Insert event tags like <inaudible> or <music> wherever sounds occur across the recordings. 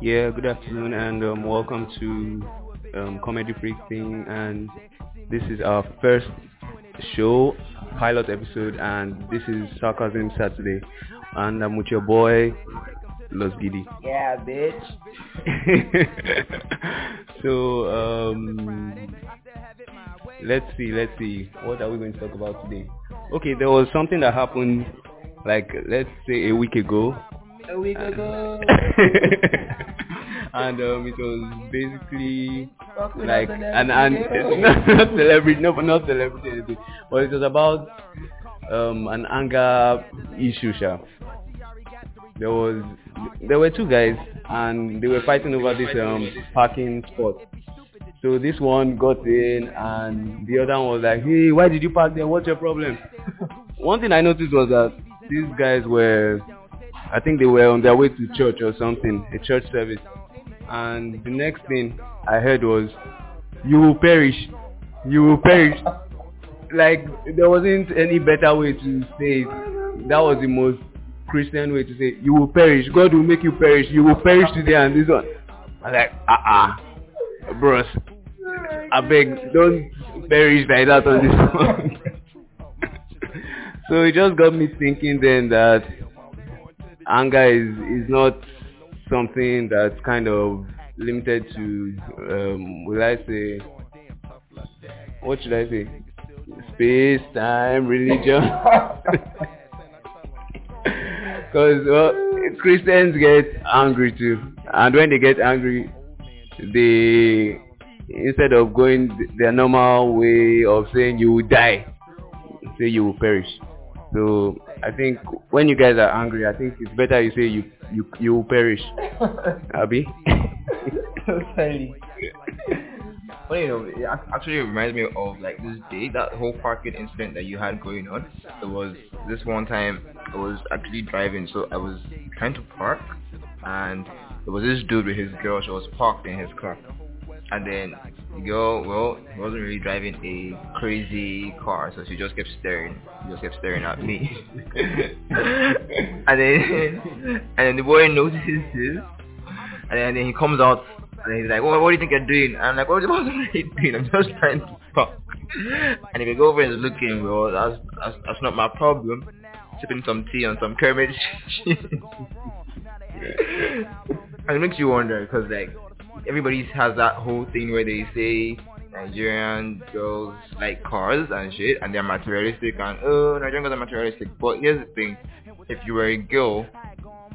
Yeah, good afternoon and um, welcome to um, Comedy Freak Thing and this is our first show, pilot episode and this is Sarcasm Saturday and I'm with your boy Los Giddy. Yeah, bitch. <laughs> so um, let's see, let's see, what are we going to talk about today? Okay, there was something that happened like let's say a week ago A week ago. <laughs> and um, it was basically Talking like an celebrity. an <laughs> not celebrity no not celebrity anything, but it was about um an anger issue sha. there was there were two guys and they were fighting over this um parking spot so this one got in and the other one was like hey why did you park there what's your problem <laughs> one thing i noticed was that these guys were i think they were on their way to church or something a church service. And the next thing i heard was you will perish. You will perish. Like there wasn't any better way to say it. That was the most christian way to say it. you will perish. God will make you perish. You will perish today and this one. I'm like uh-uh bros. Beg, don't perish like that on this <laughs> one. <laughs> So it just got me thinking then that anger is is not something that's kind of limited to um will i say what should i say? Space time religion. <laughs> Because well, christians get angry too. And when they get angry they instead of going their normal way of saying you will die say you will perish. So i think when you guys are angry i think it's better you say you you you will perish <laughs> abi Totally. <laughs> Well, you know, it ac- actually reminds me of like this day, that whole parking incident that you had going on. It was this one time I was actually driving, so I was trying to park, and there was this dude with his girl. She was parked in his car, and then girl, well, wasn't really driving a crazy car, so she just kept staring. She just kept staring at me, <laughs> and then and then the boy notices this, and then, he comes out and he's like, what, what do you think you're doing? And I'm like, what, are you doing? <laughs> I'm just trying to talk. And if you go over and look looking, well, that's, that's, that's not my problem. Sipping some tea on some Kermit. <laughs> and it makes you wonder, because like, everybody has that whole thing where they say Nigerian girls like cars and shit, and they're materialistic, and oh, Nigerian girls are materialistic. But here's the thing, if you were a girl,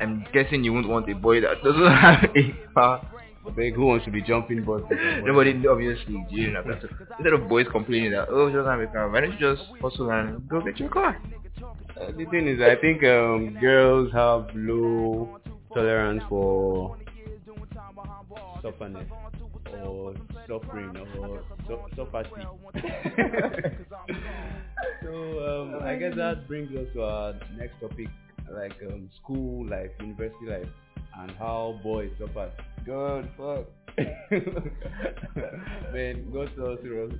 I'm guessing you wouldn't want a boy that doesn't <laughs> have a car. abeg who wants to be jumping but <laughs> Nobody obviously you know that. Instead of boys complaining that oh she doesn't have a car, why don't you just hustle and go get your car? Uh, the thing is, I think um, girls have low tolerance for sufferness or suffering or su- sufferty. <laughs> so um, I guess that brings us to our next topic, like um, school life, university life, and how boys suffer. God, fuck. <laughs> Man, saw us through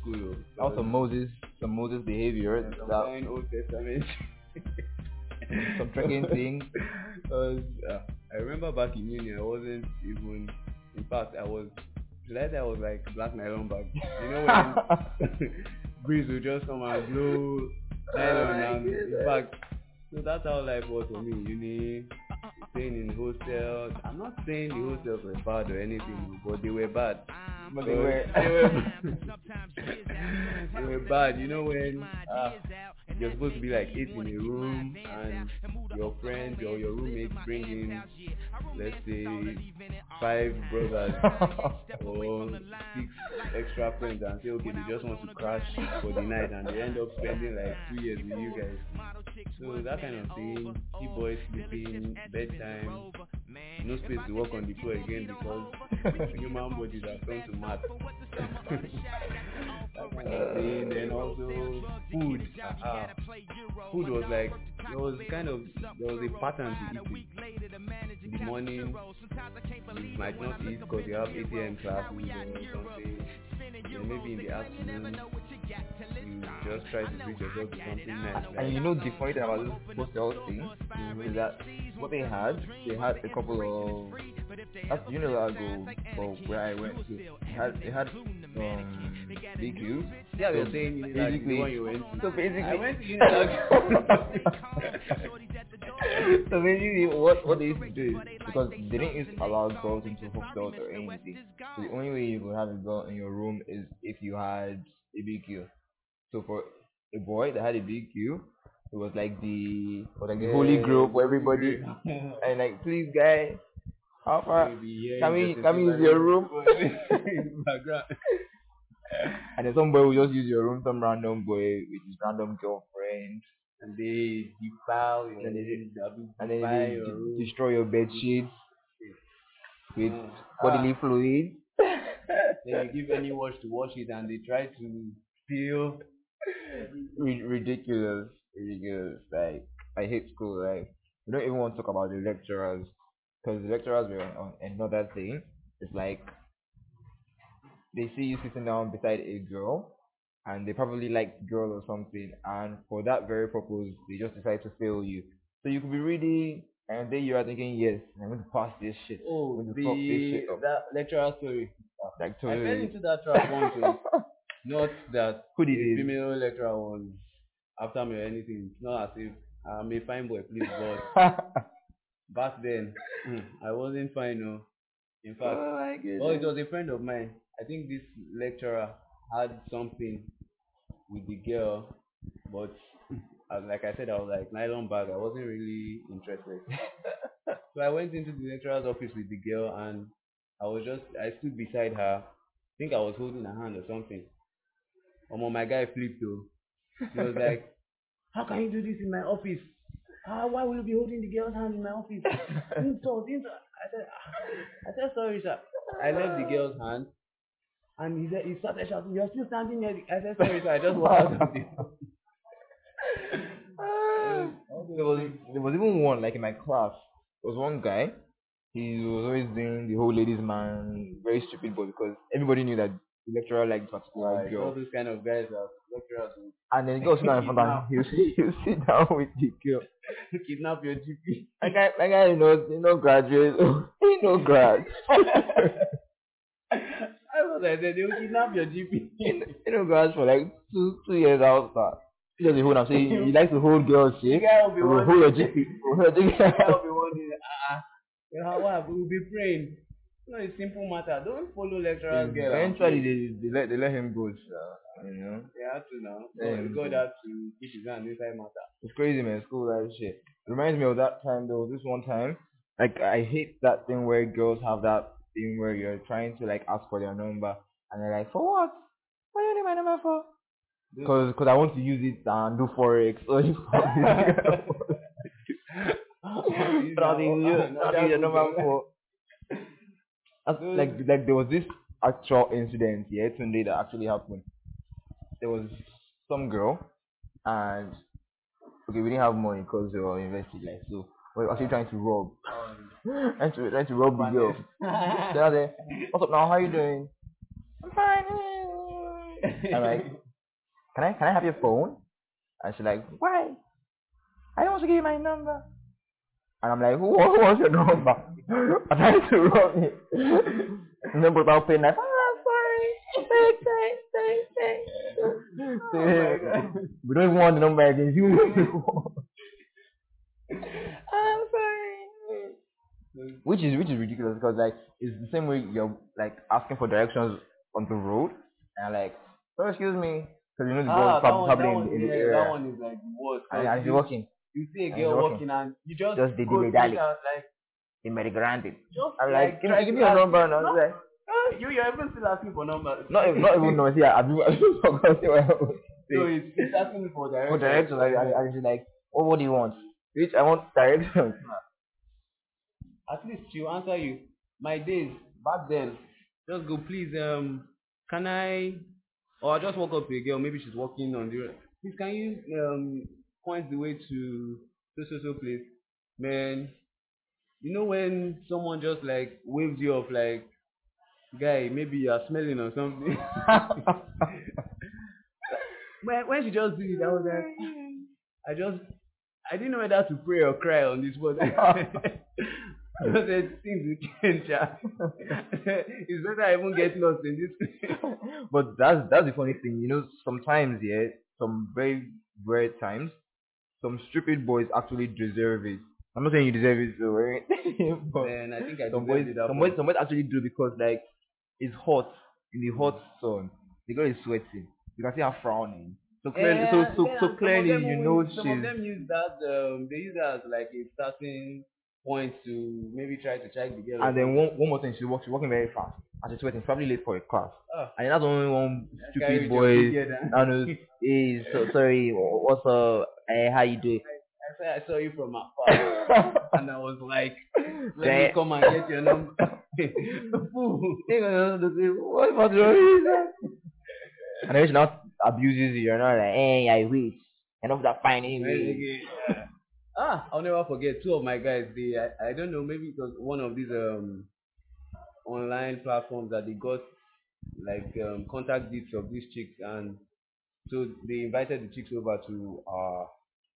school. though. That was some Moses, some Moses behavior. Some That, Old Testament. some trekking thing. <laughs> Cause uh, I remember back in uni, I wasn't even. In fact, I was. Like I was like black nylon bag. You know when <laughs> breeze will just come and blow <laughs> nylon and in fact. So that's how life was for me. Uni, staying in hostels. I'm not saying the hostels were bad or anything, but they were bad. But they were. they were they were bad. You know when uh, you're supposed to be like eight in a room and your friends or your roommates bring in let's say five brothers <laughs> or six extra friends and say okay they just want to crash for the <laughs> night and they end up spending like two years with you guys. So that kind of thing, see boys sleeping, bedtime, no space to walk on the floor again because <laughs> human bodies are turned to mat. <laughs> that kind of. Then also food. Uh, food was like there was kind of there was a pattern to eating. In the morning, you might not eat because you have ATM classes or something. Then maybe in the afternoon, you just try to treat yourself to something nice. And you know the funny thing about this hostel thing is that what they had, they had a couple of That's you know that for where I went to. It had it had um BQ. Yeah, we So are saying like, basically, the one you went to. so basically, I went to Unilag. <laughs> <laughs> so basically, what what they used to do is because they didn't used to allow girls into hostels or anything. So the only way you could have a girl in your room is if you had a BQ. So for a boy that had a BQ, it was like the was like the holy grail for everybody. <laughs> and like, please, guy, how far? Maybe, yeah, Can we can we use your room? <laughs> And then some boy will just use your room, some random boy with his random girlfriend, and they defile your And they- and then they your de- destroy your bed sheets with Mm. bodily Ah. fluids. <laughs> Then you give any wash to wash it and they try to steal. Ri- ridiculous, ridiculous. Like I hate school. Like we don't even want to talk about the lecturers because the lecturers were on another thing. It's like they see you sitting down beside a girl and they probably like the girl or something, and for that very purpose, they just decide to fail you. So you could be reading, and then you are thinking, yes, I'm going to pass this shit. Oh, I'm going to fuck this the shit that lecturer story. Like I fell into that trap once. oh. <laughs> Not that Who did it? female lecturer was after me or anything. It's not as if I'm a fine boy, please, but <laughs> back then hmm, I wasn't fine. No, in fact, oh well, it was a friend of mine. I think this lecturer had something with the girl, but like I said, I was like nylon bag. I wasn't really interested. <laughs> so I went into the lecturer's office with the girl, and I was just I stood beside her. I think I was holding her hand or something. Um, my guy flipped though. He was like, <laughs> "How can you do this in my office? Ah, why will you be holding the girl's hand in my office? <laughs> Insult, insult." I said, ah. "I said sorry, sir." I left the girl's hand, and he said he started shouting, "You're still standing there." I said, "Sorry, sir." I just <laughs> walked out of the there was there was even one like in my class. There was one guy. He was always doing the whole ladies man, very stupid boy because everybody knew that the lecturer liked particular Like, all those kind of guys are lecturers who And then the girl <laughs> sit down in front of him. He'll sit, he'll sit down with the girl. <laughs> kidnap your GP. That guy, that guy, you know, you know, graduate. he no grad. I was like, they will kidnap your GP. you know, grad for like two two years outside. He doesn't hold. I'm saying he likes to hold girls. The Shit. guy will be Hold wondering. your GP. Hold your The guy GP. will be wondering, ah, ah, you know, what? We will be praying. No, it's simple matter. Don't follow lecturers. girl. Eventually, they, they let they let him go. sha, You know. They have to now. Yeah. God, God has to keep his hand inside matter. It's crazy, man. School life shit. Reminds me of that time. There was this one time. Like I hate that thing where girls have that thing where you're trying to like ask for their number and they're like, for what? What do you need my number for? Cause, cause I want to use it and do forex. <laughs> <laughs> Or you But I think you, need your number for. That's like like there was this actual incident yeah Tunde that actually happened. There was some girl and okay we didn't have money because we were invested like so were actually trying to rob <laughs> trying to trying to rob the girl. Then I said, What's up now? How you doing? I'm fine. I'm like, <laughs> Can I can I have your phone? And she's like, Why? I don't want to give you my number. And I'm like, Who who wants your number? <laughs> I'm trying to rob me. And then without paying like, ah, oh. Thanks, thanks, thanks, thanks. We don't even want the number again. You I'm sorry. Which is which is ridiculous because like it's the same way you're like asking for directions on the road and like, oh excuse me, because you know the girl Ah, one, that probably one, in, in the yeah, area that one is like the worst. and she's walking You see a girl walking. walking and you just Just the dilly-dally. straight out, like in Medigrande. just I'm like, give, try me- give you a number and I was like, you you're even still asking for numbers. <laughs> not even, not even know. See, I, I do I do <laughs> forgot what I was So it's, it's asking for directions. For directions, like, and, and she's like, oh, what do you want? Which I want directions. At least she'll answer you. My days back then, just go please. Um, can I? Or I just walk up to a girl. Maybe she's walking on the road. Please, can you um point the way to so so so place? Man, you know when someone just like waves you off like, guy, maybe you are smelling or something. <laughs> when when she just did it, I was like, I just I didn't know whether to pray or cry on this one. <laughs> I said things will change. <laughs> it's better I even get lost in this. <laughs> but that's that's the funny thing, you know. Sometimes, yeah, some very rare times, some stupid boys actually deserve it. I'm not saying you deserve it, so right? <laughs> but Man, I think I some boys, it some boys, some boys actually do because like it's hot in the hot sun. The girl is sweating. You can see her frowning. So clearly, so Yeah, so yeah, so clearly, you know some of them use that. Um, they use that as like a starting point to maybe try to check the girl. And then one, one more thing, she walks, she's walking very fast. And she's sweating, probably late for a class. Ah. And that's the only one stupid boy. I know. <laughs> Hey, so sorry. What's up? Hey, how you doing? I said I saw you from afar, <laughs> and I was like, let me come and get your number. <laughs> Fool. They're gonna look at, what about the And then she now abuses you. You're not like, hey, I wish. Enough that fine anyway. Ah, I'll never forget two of my guys. They, I, I don't know, maybe it was one of these um online platforms that they got like um, contact details of these chicks, and so they invited the chicks over to our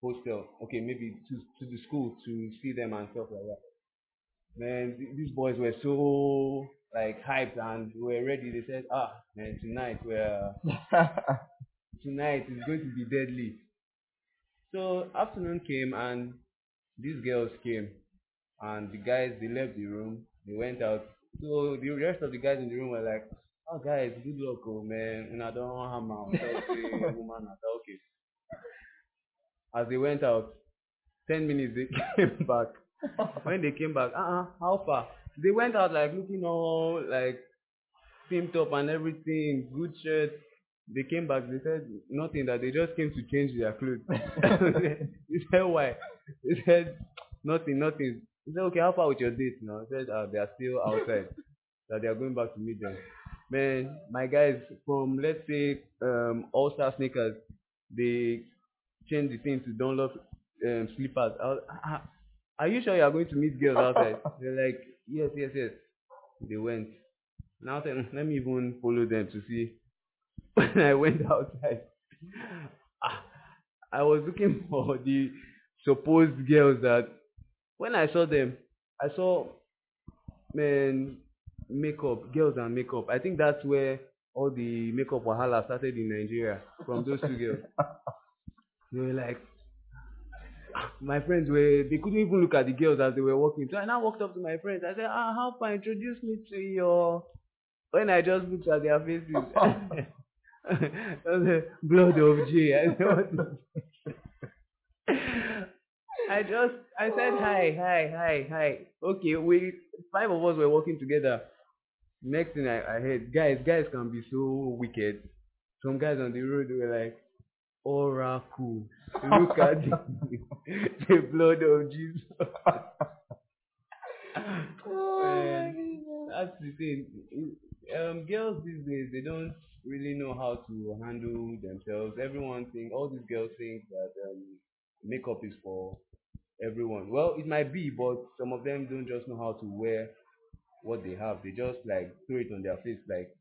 hostel. Okay, maybe to to the school to see them and stuff like that. Man, th- these boys were so like hyped and were ready. They said, ah, man, tonight we're <laughs> tonight is going to be deadly. So afternoon came and these girls came and the guys they left the room, they went out. So the rest of the guys in the room were like, Oh guys, good luck, oh man. And I don't have my woman. I said, okay. As they went out, ten minutes they <laughs> came back. When they came back, uh uh how far? They went out like looking all like pimped up and everything, good shirt. They came back, they said nothing, that they just came to change their clothes. <laughs> <laughs> he said, why? He said, nothing, nothing. He said, okay, how far with your date now? He said, uh, they are still outside, <laughs> that they are going back to meet them. Man, my guys from, let's say, um, All-Star Sneakers, they changed the thing to Dunlop um, slippers. I was, "Ah, are you sure you are going to meet girls outside? They're like, yes, yes, yes. They went. Now let me even follow them to see. <laughs> When I went outside, ah, I was looking <laughs> for the supposed girls that when I saw them, I saw men makeup, girls and makeup. I think that's where all the makeup wahala started in Nigeria from those two girls. They were like, my friends were, they couldn't even look at the girls as they were walking. So I now walked up to my friends. I said, ah, how far? Introduce me to your. When I just looked at their faces, I <laughs> <laughs> blood of J. I said, "What is I just I said hi, hi, hi, hi. Okay, we five of us were working together. Next thing I, I heard, guys, guys can be so wicked. Some guys on the road were like, Oracle, <laughs> look at the, <laughs> the blood of Jesus. Man, that's the thing. Um, girls these days they don't really know how to handle themselves. Everyone think all these girls think that um, makeup is for everyone. Well, it might be, but some of them don't just know how to wear what they have. They just like throw it on their face like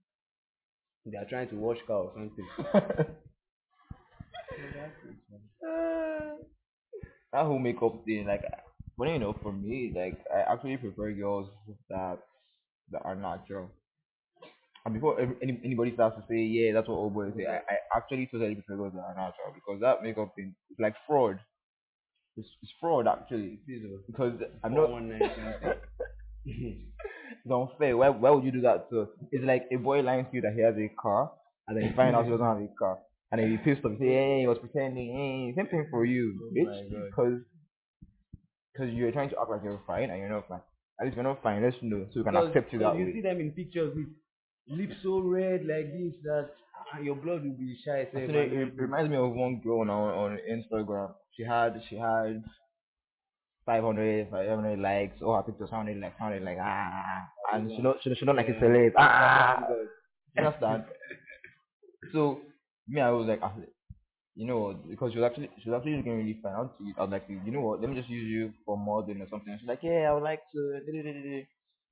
they are trying to wash car or something. <laughs> <laughs> that whole makeup thing, like, when you know, for me, like, I actually prefer girls that that are natural. And before ev- any, anybody starts to say, yeah, that's what old boys say, I, I actually totally prefer are natural because that makeup thing is like fraud. It's, it's fraud actually because I'm not. <laughs> 419. It's unfair. Why, why would you do that? So it's like a boy lying to you that he has a car, and then you find out he doesn't have a car, and then you pissed off. You say, hey, he was pretending. Hey, same thing for you, Oh bitch, because because you're trying to act like you're fine and you're not fine. At least you're not fine. Let's know so we can accept you that you way. see them in pictures with lips so red like this that ah, your blood will be shy. sef, Actually, and it, reminds me of one girl on on Instagram. She had she had 500, 500 likes. All her pictures sounded like sounded like ah, and she don't she, she don't like a celeb. Ah, you understand? so me, I was like, ah, you know, what, because she was actually she was actually looking really fine. I was, I was like, you know what? Let me just use you for modeling or something. She's like, yeah, I would like to.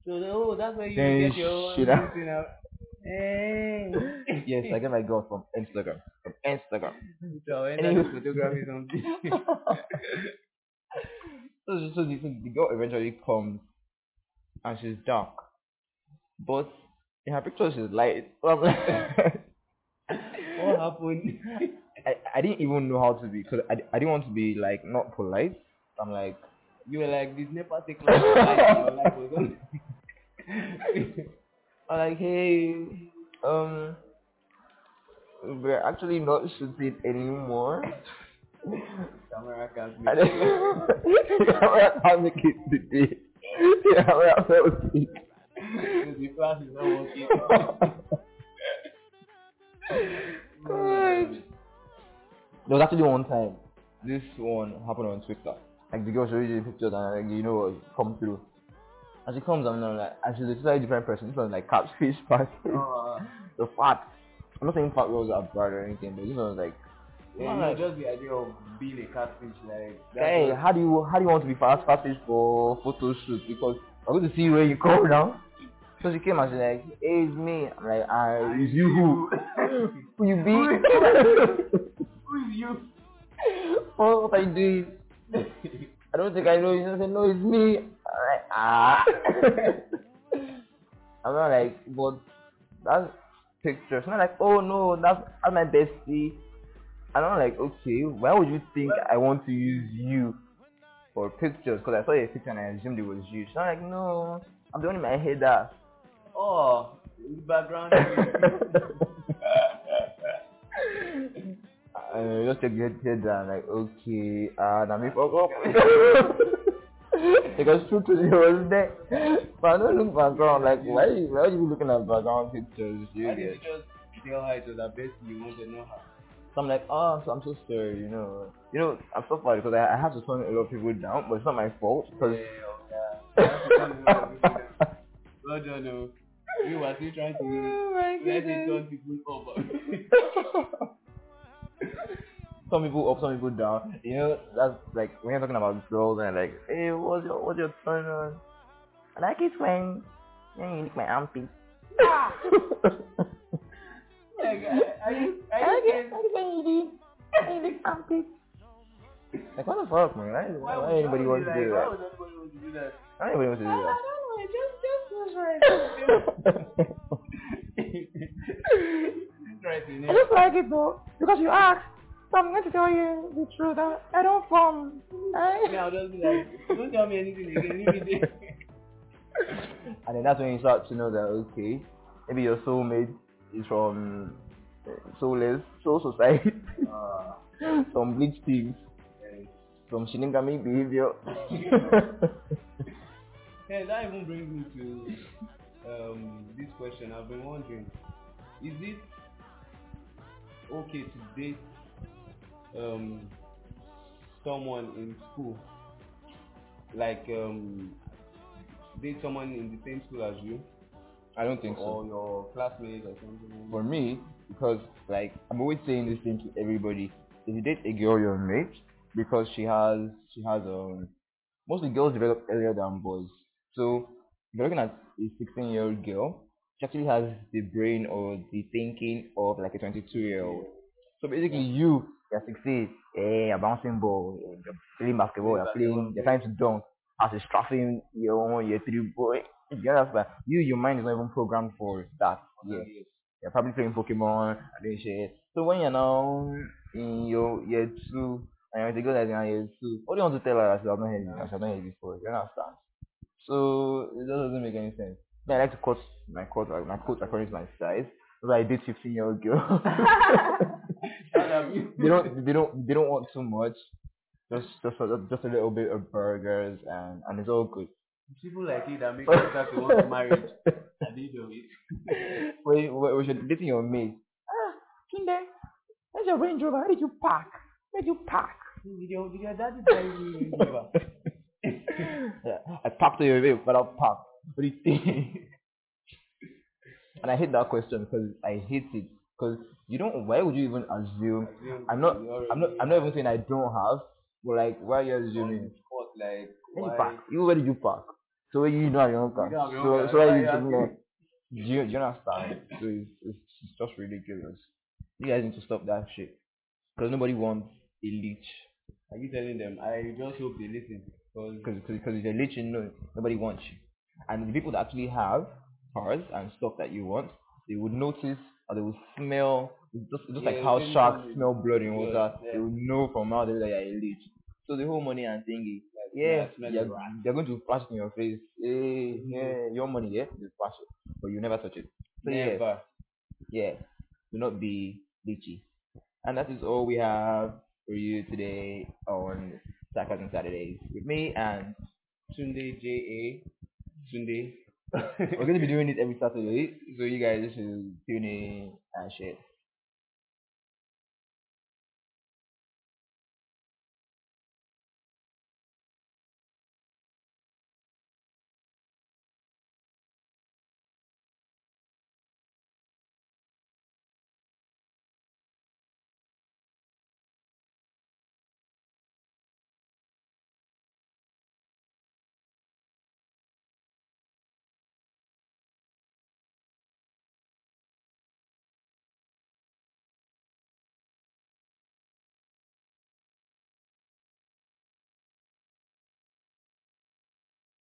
So oh, that's why you Then get your own she now- out. Hey. Yes, I get my girl from Instagram. From Instagram. so that photography something. so, so, the, so the girl eventually comes and she's dark. But in her picture she's light. So like What happened? I, I didn't even know how to be because I, I didn't want to be like not polite. I'm like you were like this never take long time. Life was on. <laughs> I'm like hey um we're actually not shooting anymore. Camera can't I make didn't camera can't make it today. Camera fell sick. The class is not working. God. There was actually one time, this one happened on Twitter. Like the girl showed you the pictures and like you know come through. And she comes and I'm like, and she's a totally different person. This one like catfish part. Uh, the fat. I'm not saying fat girls are bad or anything, but this one was like, yeah, you know, just the idea of being a catfish, like hey, how do you how do you want to be fast catfish for photo shoot? Because I'm going to see where you come <laughs> now. So she came and she's like, hey, it's me. I'm like, ah, it's you who? <laughs> who you be? Who is you? oh, <laughs> what are you doing? I don't think I know you. She said, no, it's me. I'm like, ah. I'm not like, but that's picture. It's not like, oh no, that's, that's my bestie. And I'm not like, okay, why would you think I want to use you for pictures? Because I saw your picture and I assumed it was you. She's not like, no, I'm in my head that. Oh, in the background. <laughs> I just take your head down, like, okay, and I make fuck up. Because true to the was <laughs> there. But I don't look background, like, why, why are you looking at background pictures? You you get. just tell her it was her best you wanted to know her? So I'm like, oh, so I'm so sorry, you know. You know, I'm so sorry because I, I have to turn a lot of people down, but it's not my fault. Because <laughs> Well done, no. You were still trying to Oh let it turn people up. <laughs> some people up, some people down. You know, that's like when you're talking about girls and like, hey, what's your what's your turn on? I like it when when you lick my armpit. <laughs> Like, are you, I are you. I it when you lick you lick armpit. Like what the fuck, man? Why, why, would- anybody wants to do like- that? Why would anybody want to do that? Why anybody wants to do that? don't know. Just, just feels right. It's <laughs> <laughs> right I just like it though, because you asked. So I'm going to tell you the truth. I, I don't form. I, Yeah, I'll just be like, don't tell me anything again. Leave me there. <laughs> and then that's when you start to know that okay, maybe your soulmate is from uh, soulless soul society, Uh, some bleach things, some shinigami behavior. <laughs> Yeah, that even brings me to um, this question. I've been wondering: Is it okay to date um, someone in school, like um, date someone in the same school as you, I don't think so. or your classmate or something? For me, because like I'm always saying this thing to everybody, if you date a girl your mate, because she has she has um mostly girls develop earlier than boys. So if you're looking at a 16 year old girl, she actually has the brain or the thinking of like a 22 year old. So basically, you you're 16, eh, you're bouncing ball, you're playing basketball, you're playing, you're trying to dunk as a strapping year one, year three boy. You understand? You, your mind is not even programmed for that. Yeah you're probably playing Pokemon and doing shit. So when you're now in your year two and you're a girl that's in year two, what do you want to tell her that she has not heard you? She has not heard you before. You understand? So it just doesn't make any sense. I like to cut my coat my coat according to my size. I date fifteen year old girl. <laughs> <laughs> they don't they don't they don't want too much. Just just a, just a little bit of burgers and and it's all good. People like you that make start to want marriage. I did know it. When when when you're dating your mate, ah, Tunde, where's your Range Rover? Where did you park? Where did you park? Did your, did your daddy buy you a river? <laughs> yeah, I talked to your babe, but I'll park. What do you think? And I hate that question because I hate it. Because you don't. Why would you even assume? I'm not. I'm not. I'm not even saying I don't have. But like, why are you assuming? Like, you park? You where did you park? So where you don't have your own car. You don't have So car, so why you you just asking? know? Do you, do you understand? So it's, it's it's just ridiculous. You guys need to stop that shit. Because nobody wants a leech. Are you telling them? I just hope they listen. Because if you're leeching, no, nobody wants you. And the people that actually have cars and stuff that you want, they would notice or they would smell just, just like how sharks smell blood in water. yeah. They would know from how they that you're a leech. So the whole money and thingy, Like, yeah, yeah, they're, they're going to flash in your face. Hey, yeah, your money, yeah, they flash it, but you never touch it. So yeah, Never. yeah, do not be leechy. And that is all we have for you today on Saturdays and Saturdays with me and Tunde J A. Tunde. <laughs> we're going to be doing it every Saturday, so you guys should tune in and share.